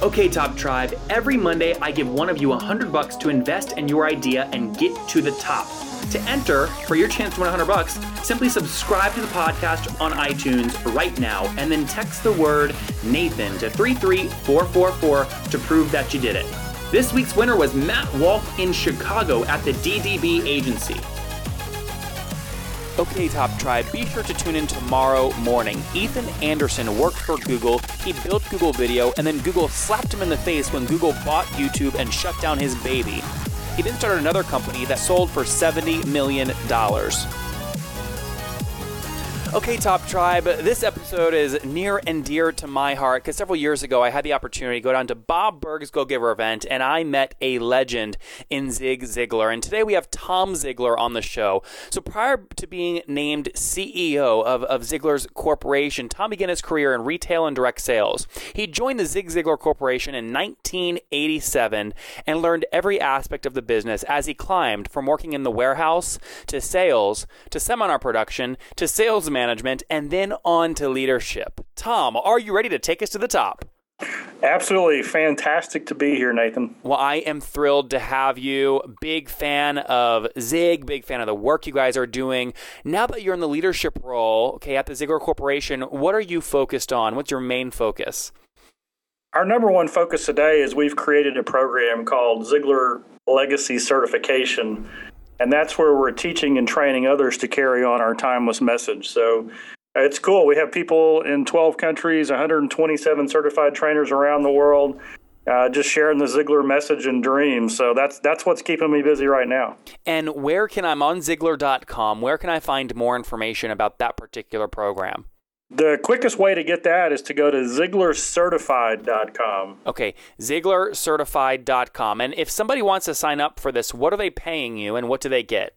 Okay, Top Tribe, every Monday I give one of you a hundred bucks to invest in your idea and get to the top. To enter for your chance to win 100 bucks, simply subscribe to the podcast on iTunes right now and then text the word Nathan to 33444 to prove that you did it. This week's winner was Matt Walk in Chicago at the DDB agency. Okay, Top Tribe, be sure to tune in tomorrow morning. Ethan Anderson worked for Google. He built Google Video, and then Google slapped him in the face when Google bought YouTube and shut down his baby. He then started another company that sold for $70 million. Okay, Top Tribe, this episode is near and dear to my heart because several years ago I had the opportunity to go down to Bob Burg's Go Giver event and I met a legend in Zig Ziglar. And today we have Tom Ziglar on the show. So prior to being named CEO of, of Ziglar's Corporation, Tom began his career in retail and direct sales. He joined the Zig Ziglar Corporation in 1987 and learned every aspect of the business as he climbed from working in the warehouse to sales to seminar production to sales management, and then on to leadership. Tom, are you ready to take us to the top? Absolutely fantastic to be here, Nathan. Well, I am thrilled to have you. Big fan of Zig, big fan of the work you guys are doing. Now that you're in the leadership role, okay, at the Ziglar Corporation, what are you focused on? What's your main focus? Our number one focus today is we've created a program called Ziglar Legacy Certification and that's where we're teaching and training others to carry on our timeless message. So it's cool. We have people in 12 countries, 127 certified trainers around the world. Uh, just sharing the Ziglar message and dream. So that's that's what's keeping me busy right now. And where can I'm on Ziglar.com? Where can I find more information about that particular program? The quickest way to get that is to go to ZiglarCertified.com. Okay, ZiglarCertified.com. And if somebody wants to sign up for this, what are they paying you and what do they get?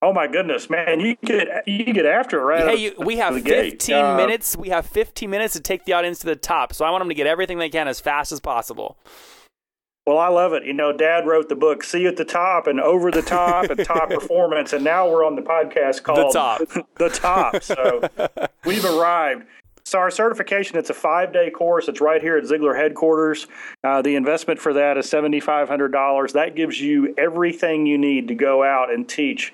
Oh my goodness, man! You get you get after it right. Hey, you, we have 15 uh, minutes. We have 15 minutes to take the audience to the top. So I want them to get everything they can as fast as possible. Well, I love it. You know, Dad wrote the book "See at the Top" and "Over the Top" and "Top Performance," and now we're on the podcast called "The Top." the Top. So we've arrived. So our certification, it's a five-day course. It's right here at Ziglar headquarters. Uh, the investment for that is seventy-five hundred dollars. That gives you everything you need to go out and teach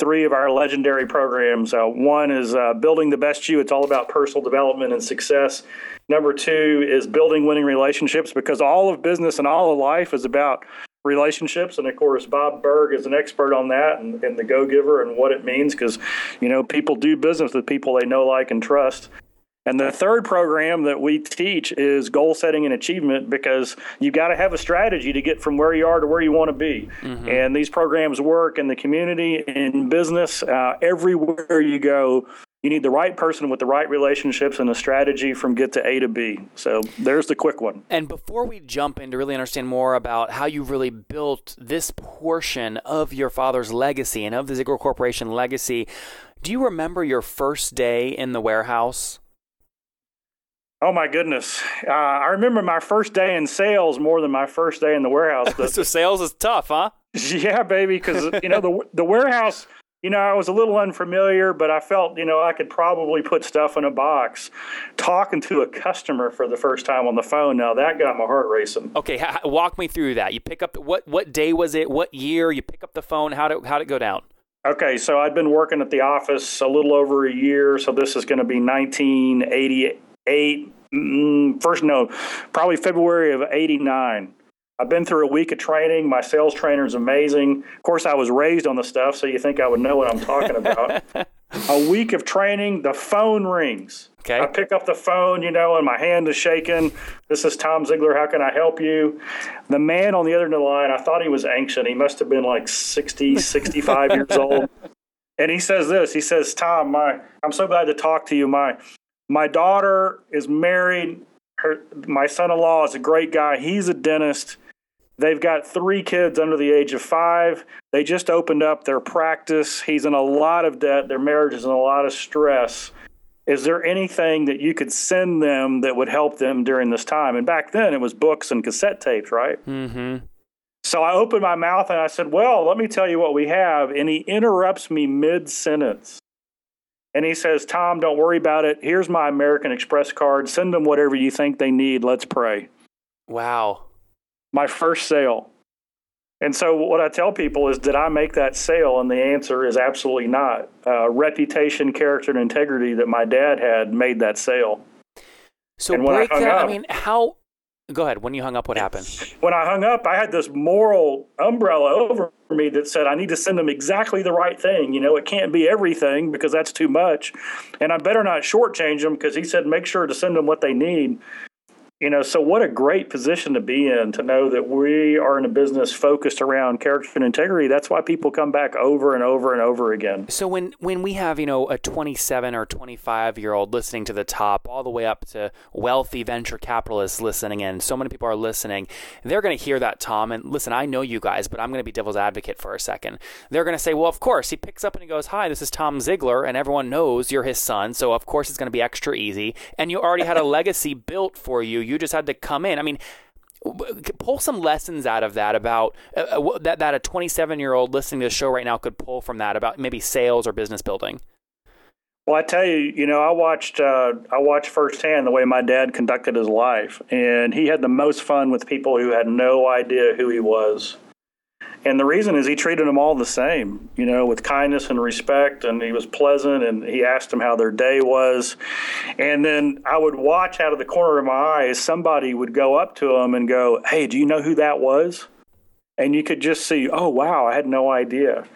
three of our legendary programs. Uh, one is uh, Building the Best You. It's all about personal development and success. Number two is building winning relationships because all of business and all of life is about relationships. And of course, Bob Burg is an expert on that and, and the go giver and what it means because, you know, people do business with people they know, like, and trust. And the third program that we teach is goal setting and achievement because you've got to have a strategy to get from where you are to where you want to be. Mm-hmm. And these programs work in the community, in business, uh, everywhere you go you need the right person with the right relationships and a strategy from get to A to B. So there's the quick one. And before we jump in to really understand more about how you really built this portion of your father's legacy and of the Ziglar Corporation legacy, do you remember your first day in the warehouse? Oh my goodness! Uh, I remember my first day in sales more than my first day in the warehouse. so sales is tough, huh? Yeah, baby. Because you know the the warehouse you know, I was a little unfamiliar, but I felt, you know, I could probably put stuff in a box. Talking to a customer for the first time on the phone, now that got my heart racing. Okay, walk me through that. You pick up what what day was it? What year? You pick up the phone. How did how did it go down? Okay, so I'd been working at the office a little over a year, so this is going to be 1988. Mm, first, no, probably February of '89. I've been through a week of training. My sales trainer is amazing. Of course, I was raised on the stuff, so you think I would know what I'm talking about. a week of training, the phone rings. Okay. I pick up the phone, you know, and my hand is shaking. This is Tom Ziglar. How can I help you? The man on the other end of the line, I thought he was ancient. He must have been like 60, 65 years old. And he says this. He says, "Tom, my I'm so glad to talk to you. My my daughter is married. Her my son-in-law is a great guy. He's a dentist They've got three kids under the age of five. They just opened up their practice. He's in a lot of debt. Their marriage is in a lot of stress. Is there anything that you could send them that would help them during this time? And back then it was books and cassette tapes, right? Mm-hmm. So I opened my mouth and I said, Well, let me tell you what we have. And he interrupts me mid sentence. And he says, Tom, don't worry about it. Here's my American Express card. Send them whatever you think they need. Let's pray. Wow my first sale. And so, what I tell people is, did I make that sale? And the answer is absolutely not. Uh, reputation, character, and integrity that my dad had made that sale. So, break I that. Up, I mean, how? Go ahead. When you hung up, what happened? When I hung up, I had this moral umbrella over me that said I need to send them exactly the right thing. You know, it can't be everything because that's too much, and I better not shortchange them because he said make sure to send them what they need you know, so what a great position to be in to know that we are in a business focused around character and integrity. That's why people come back over and over and over again. So when when we have, you know, a 27 or 25 year old listening to the top all the way up to wealthy venture capitalists listening in, so many people are listening, they're going to hear that Tom and listen, I know you guys, but I'm going to be devil's advocate for a second. They're going to say, "Well, of course, he picks up and he goes, "Hi, this is Tom Ziglar and everyone knows you're his son, so of course it's going to be extra easy, and you already had a legacy built for you you just had to come in. I mean, pull some lessons out of that about uh, uh that that a 27 year old listening to the show right now could pull from that about maybe sales or business building. Well, I tell you, you know, I watched uh, I watched firsthand the way my dad conducted his life, and he had the most fun with people who had no idea who he was. And the reason is he treated them all the same, you know, with kindness and respect. And he was pleasant and he asked them how their day was. And then I would watch out of the corner of my eye as somebody would go up to him and go, Hey, do you know who that was? And you could just see, Oh, wow, I had no idea.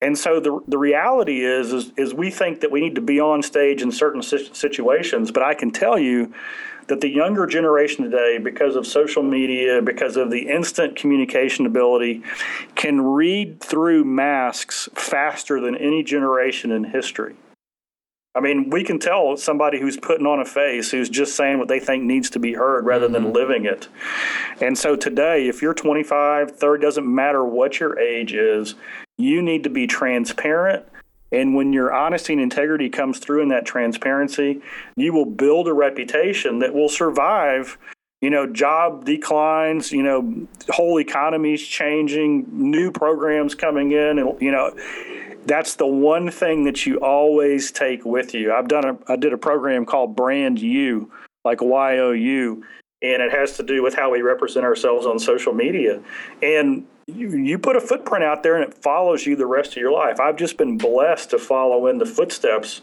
And so the, the reality is, is, is we think that we need to be on stage in certain situations, but I can tell you that the younger generation today, because of social media, because of the instant communication ability, can read through masks faster than any generation in history. I mean, we can tell somebody who's putting on a face, who's just saying what they think needs to be heard rather mm-hmm. than living it. And so today, if you're 25, 30, doesn't matter what your age is, you need to be transparent and when your honesty and integrity comes through in that transparency, you will build a reputation that will survive, you know, job declines, you know, whole economies changing, new programs coming in, and you know, that's the one thing that you always take with you. I've done a I did a program called Brand You, like Y O U, and it has to do with how we represent ourselves on social media. And you, you put a footprint out there and it follows you the rest of your life. I've just been blessed to follow in the footsteps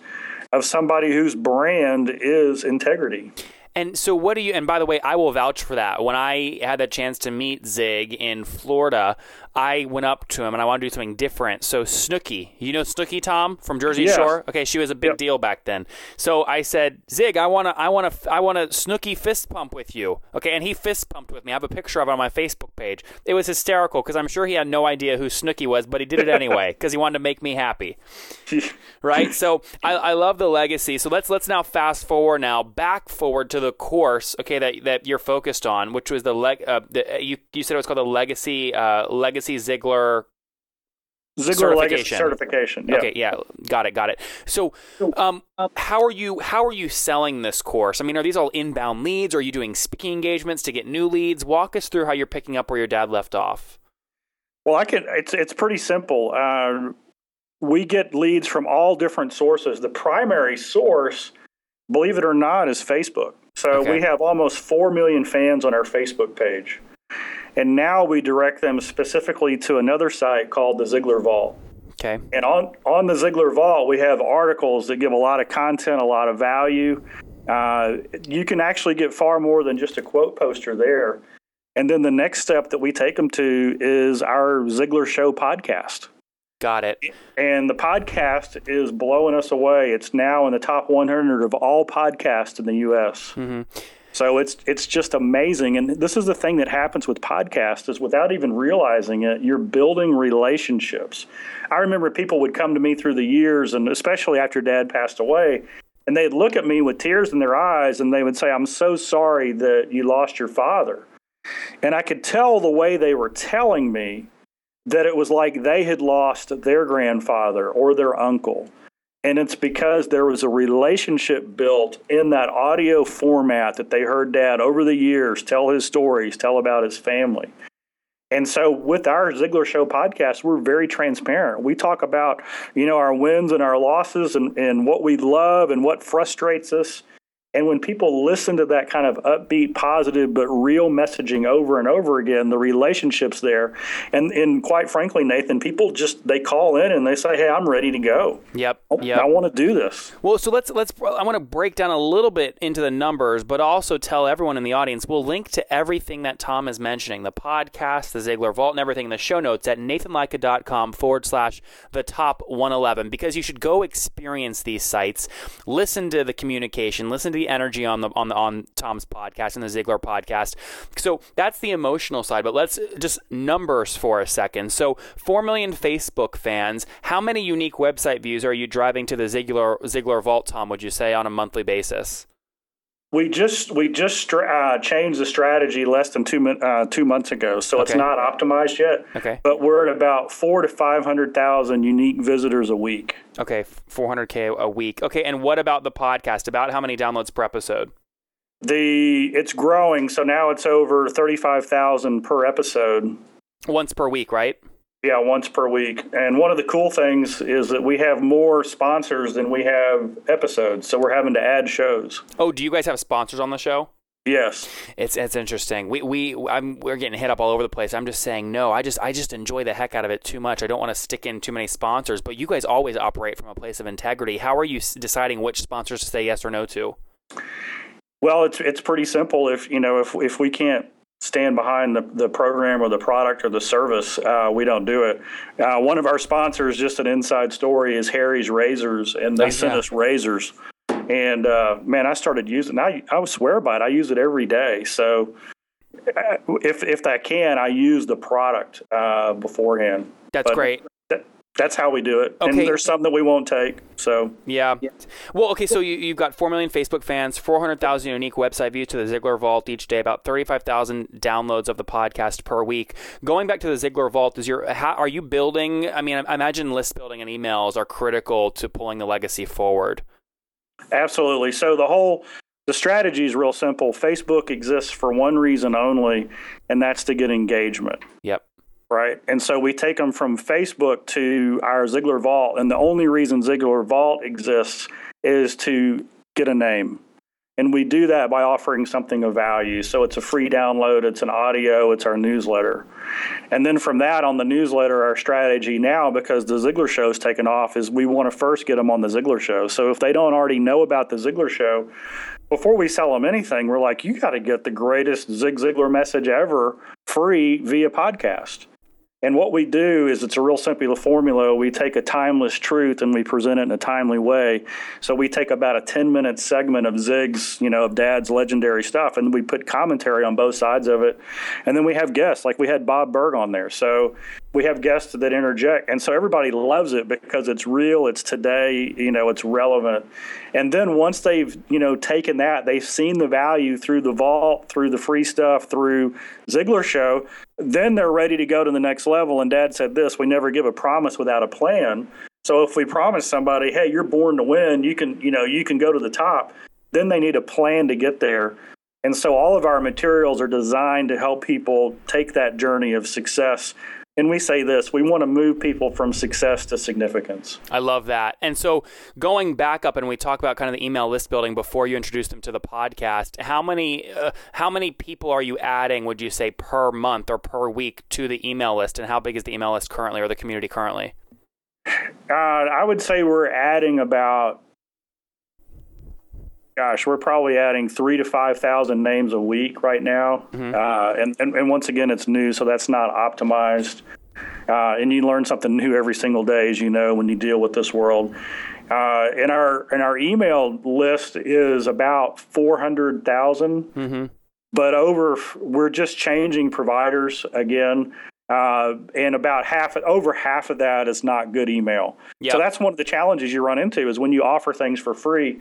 of somebody whose brand is integrity. And so, what do you? And by the way, I will vouch for that. When I had the chance to meet Zig in Florida, I went up to him and I wanted to do something different. So Snooki, you know Snooki Tom from Jersey yes. Shore? Okay, she was a big yep. deal back then. So I said, Zig, I wanna I wanna I wanna Snooki fist pump with you. Okay, and he fist pumped with me. I have a picture of it on my Facebook page. It was hysterical because I'm sure he had no idea who Snooki was, but he did it anyway because he wanted to make me happy. right? So I, I love the legacy. So let's let's now fast forward now, back forward to the course, okay, that that you're focused on, which was the leg uh, the, you you said it was called the legacy uh legacy Legacy Ziglar Ziglar certification. Legacy certification. Yeah. Okay, yeah, got it, got it. So, um, how are you how are you selling this course? I mean, are these all inbound leads? Or are you doing speaking engagements to get new leads? Walk us through how you're picking up where your dad left off. Well, I can. It's it's pretty simple. Uh, we get leads from all different sources. The primary source, believe it or not, is Facebook. So okay. we have almost four million fans on our Facebook page. And now we direct them specifically to another site called the Ziglar Vault. Okay. And on, on the Ziglar Vault, we have articles that give a lot of content, a lot of value. Uh, you can actually get far more than just a quote poster there. And then the next step that we take them to is our Ziglar Show podcast. Got it. And the podcast is blowing us away. It's now in the top 100 of all podcasts in the U.S. Mm-hmm. So it's it's just amazing, and this is the thing that happens with podcasts is without even realizing it, you're building relationships. I remember people would come to me through the years, and especially after Dad passed away, and they'd look at me with tears in their eyes, and they would say, "I'm so sorry that you lost your father." And I could tell the way they were telling me that it was like they had lost their grandfather or their uncle. And it's because there was a relationship built in that audio format that they heard dad over the years tell his stories, tell about his family. And so with our Ziglar Show podcast, we're very transparent. We talk about, you know, our wins and our losses and, and what we love and what frustrates us. And when people listen to that kind of upbeat, positive, but real messaging over and over again, the relationships there, and and quite frankly, Nathan, people just they call in and they say, "Hey, I'm ready to go. Yep. I, Yep. I want to do this." Well, so let's let's. I want to break down a little bit into the numbers, but also tell everyone in the audience. We'll link to everything that Tom is mentioning, the podcast, the Ziglar Vault, and everything in the show notes at nathanlatka.com forward slash the top 111 because you should go experience these sites, listen to the communication, listen to the energy on the on the on Tom's podcast and the Ziglar podcast. So that's the emotional side. But let's just numbers for a second. So four million Facebook fans. How many unique website views are you driving to the Ziglar Ziglar Vault, Tom? Would you say on a monthly basis? We just we just uh, changed the strategy less than two uh, two months ago, so it's not optimized yet. Okay. But we're at about four to five hundred thousand unique visitors a week. Okay, 400k a week. Okay, and what about the podcast? About how many downloads per episode? The it's growing, so now it's over thirty five thousand per episode. Once per week, right? Yeah, once per week. And one of the cool things is that we have more sponsors than we have episodes, so we're having to add shows. Oh, do you guys have sponsors on the show? Yes. It's it's interesting. We we I'm we're getting hit up all over the place. I'm just saying no. I just I just enjoy the heck out of it too much. I don't want to stick in too many sponsors. But you guys always operate from a place of integrity. How are you deciding which sponsors to say yes or no to? Well, it's it's pretty simple. If you know if if we can't stand behind the, the program or the product or the service, uh, we don't do it. Uh, one of our sponsors, just an inside story, is Harry's Razors, and they Oh, send yeah. us razors. And uh, man, I started using. I I swear by it. I use it every day. So uh, if if I can, I use the product uh, beforehand. That's But great. That, that's how we do it. And there's some that we won't take. So Yeah. Well, okay, so you, you've got 4 million Facebook fans, 400,000 unique website views to the Ziglar Vault each day, about 35,000 downloads of the podcast per week. Going back to the Ziglar Vault, is your how, are you building? I mean, I imagine list building and emails are critical to pulling the legacy forward. Absolutely. So the whole the strategy is real simple. Facebook exists for one reason only, and that's to get engagement, Yep. Right? And so we take them from Facebook to our Ziglar Vault, and the only reason Ziglar Vault exists is to get a name. And we do that by offering something of value. So it's a free download, it's an audio, it's our newsletter. And then from that on the newsletter, our strategy now, because the Ziglar Show's taken off, is we want to first get them on the Ziglar Show. So if they don't already know about the Ziglar Show, before we sell them anything, we're like, you got to get the greatest Zig Ziglar message ever free via podcast. And what we do is it's a real simple formula. We take a timeless truth and we present it in a timely way. So we take about a 10 minute segment of Zig's, you know, of dad's legendary stuff, and we put commentary on both sides of it. And then we have guests, like we had Bob Burg on there. So we have guests that interject. And so everybody loves it because it's real, it's today, you know, it's relevant. And then once they've, you know, taken that, they've seen the value through the vault, through the free stuff, through Ziglar Show, then they're ready to go to the next level. And dad said this we never give a promise without a plan. So if we promise somebody, hey, you're born to win, you can, you know, you can go to the top, then they need a plan to get there. And so all of our materials are designed to help people take that journey of success. And we say this we want to move people from success to significance. I love that. And so going back up and we talk about kind of the email list building before you introduce them to the podcast, how many uh, how many people are you adding would you say per month or per week to the email list and how big is the email list currently or the community currently? Uh, I would say we're adding about, gosh, we're probably adding three to 5,000 names a week right now. Uh, and, and, and once again, it's new, so that's not optimized. Uh, and you learn something new every single day, as you know, when you deal with this world. Uh, and our and our email list is about four hundred but over we're just changing providers again. Uh, and about half over half of that is not good email. Yep. So that's one of the challenges you run into is when you offer things for free,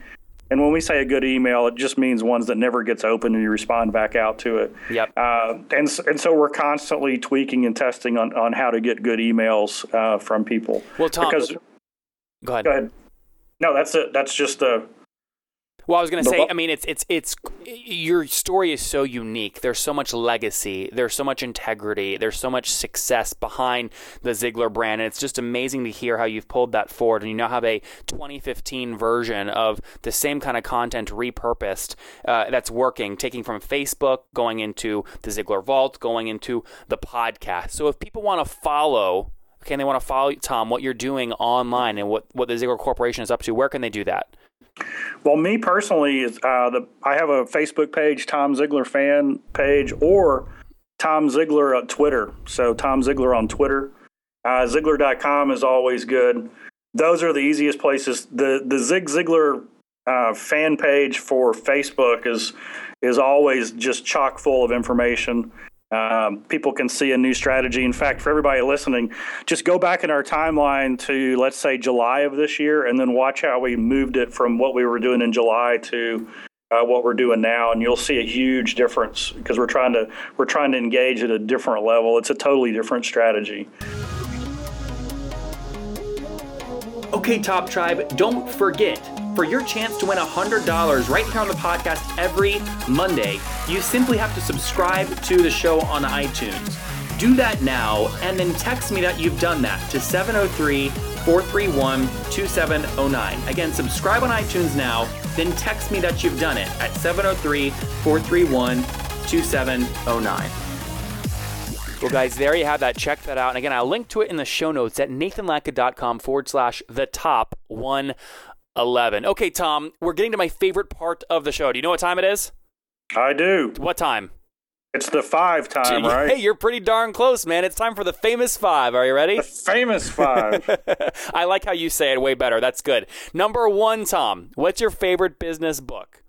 And when we say a good email, it just means ones that never gets opened and you respond back out to it. Yep. Uh, and and so we're constantly tweaking and testing on, on how to get good emails uh, from people. Well, Tom, because go ahead. go ahead. No, that's it. That's just uh, Well, I was going to say. I mean, it's it's it's your story is so unique. There's so much legacy. There's so much integrity. There's so much success behind the Ziglar brand, and it's just amazing to hear how you've pulled that forward. And you now have a 2015 version of the same kind of content repurposed uh, that's working, taking from Facebook, going into the Ziglar Vault, going into the podcast. So if people want to follow. Okay, and they want to follow Tom, what you're doing online and what, what the Ziglar Corporation is up to. Where can they do that? Well, me personally, is uh, the I have a Facebook page, Tom Ziglar fan page, or Tom Ziglar on Twitter. So Tom Ziglar on Twitter. Uh, Ziglar.com is always good. Those are the easiest places. The the Zig Ziglar uh, fan page for Facebook is is always just chock full of information. Um, people can see a new strategy. In fact, for everybody listening, just go back in our timeline to let's say July of this year, and then watch how we moved it from what we were doing in July to uh, what we're doing now, and you'll see a huge difference because we're trying to we're trying to engage at a different level. It's a totally different strategy. Okay, Top Tribe, don't forget for your chance to win $100 right here on the podcast every Monday, you simply have to subscribe to the show on iTunes. Do that now and then text me that you've done that to 703 431 2709. Again, subscribe on iTunes now, then text me that you've done it at 703 431 2709. Well, guys, there you have that. Check that out. And again, I'll link to it in the show notes at nathanlatka.com forward slash the top 111. Okay, Tom, we're getting to my favorite part of the show. Do you know what time it is? I do. What time? It's the five time, right? Hey, you're pretty darn close, man. It's time for the famous five. Are you ready? the famous five. I like how you say it way better. That's good. Number one, Tom, what's your favorite business book?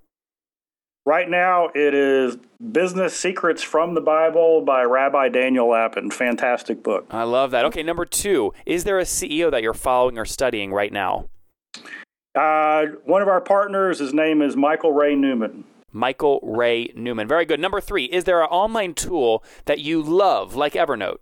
right now, it is Business Secrets from the Bible by Rabbi Daniel Lapin. Fantastic book. I love that. Okay, number two, is there a CEO that you're following or studying right now? Uh, one of our partners, his name is Michael Ray Newman. Michael Ray Newman. Very good. Number three, is there an online tool that you love, like Evernote?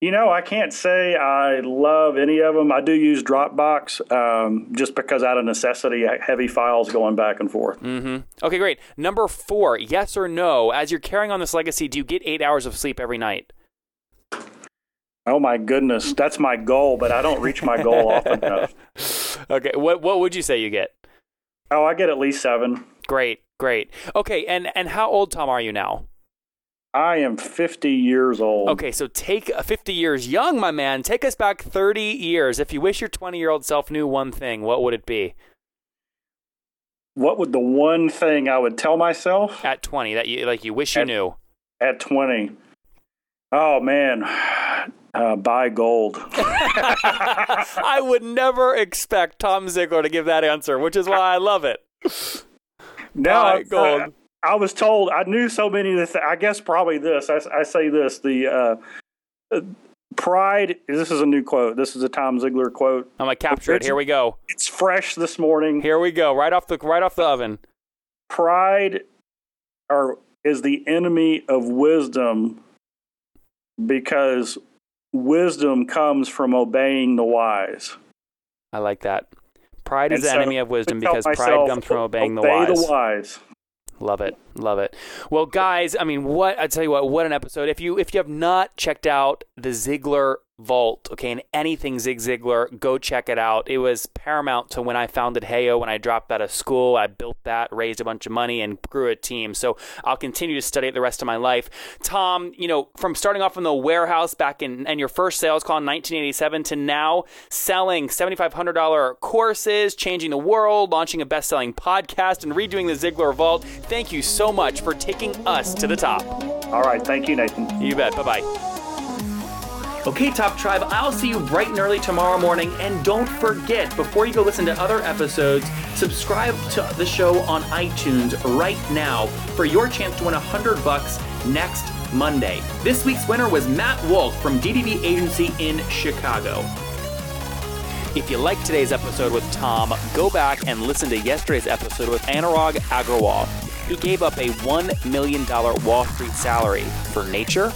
You know, I can't say I love any of them. I do use Dropbox um, just because out of necessity, heavy files going back and forth. Mm-hmm. Okay, great. Number four, yes or no, as you're carrying on this legacy, do you get eight hours of sleep every night? Oh my goodness, that's my goal, but I don't reach my goal often enough. Okay, what what would you say you get? Oh, I get at least seven. Great, great. Okay, and and how old, Tom, are you now? I am 50 years old. Okay, so take uh, 50 years young, my man. Take us back 30 years. If you wish your 20 year old self knew one thing, what would it be? What would the one thing I would tell myself At 20 that you like you wish you At- knew. at 20? Oh man, uh, buy gold. I would never expect Tom Ziglar to give that answer, which is why I love it. No, Buy I- gold. I, I was told I knew so many of the. Th- I guess probably this. I, I say this. The uh, uh, pride. This is a new quote. This is a Tom Ziglar quote. I'm gonna capture it. Here we go. It's fresh this morning. Here we go. Right off the right off the oven. Pride, or is the enemy of wisdom, because wisdom comes from obeying the wise. I like that. Pride is And the so enemy of wisdom because pride comes from obeying the wise. the wise. Love it, love it. Well, guys, I mean, what I tell you what, what an episode! If you if you have not checked out the Ziglar Vault, okay, and anything Zig Ziglar, go check it out. It was paramount to when I founded Heyo. When I dropped out of school, I built that, raised a bunch of money, and grew a team. So I'll continue to study it the rest of my life. Tom, you know, from starting off in the warehouse back in and your first sales call in 1987 to now selling $7,500 courses, changing the world, launching a best-selling podcast, and redoing the Ziglar Vault. Thank you so much for taking us to the top. All right. Thank you, Nathan. You bet. Bye bye. Okay, Top Tribe, I'll see you bright and early tomorrow morning. And don't forget, before you go listen to other episodes, subscribe to the show on iTunes right now for your chance to win 100 bucks next Monday. This week's winner was Matt Wolk from DDB Agency in Chicago. If you liked today's episode with Tom, go back and listen to yesterday's episode with Anurag Agrawal. He gave up a $1 million Wall Street salary for nature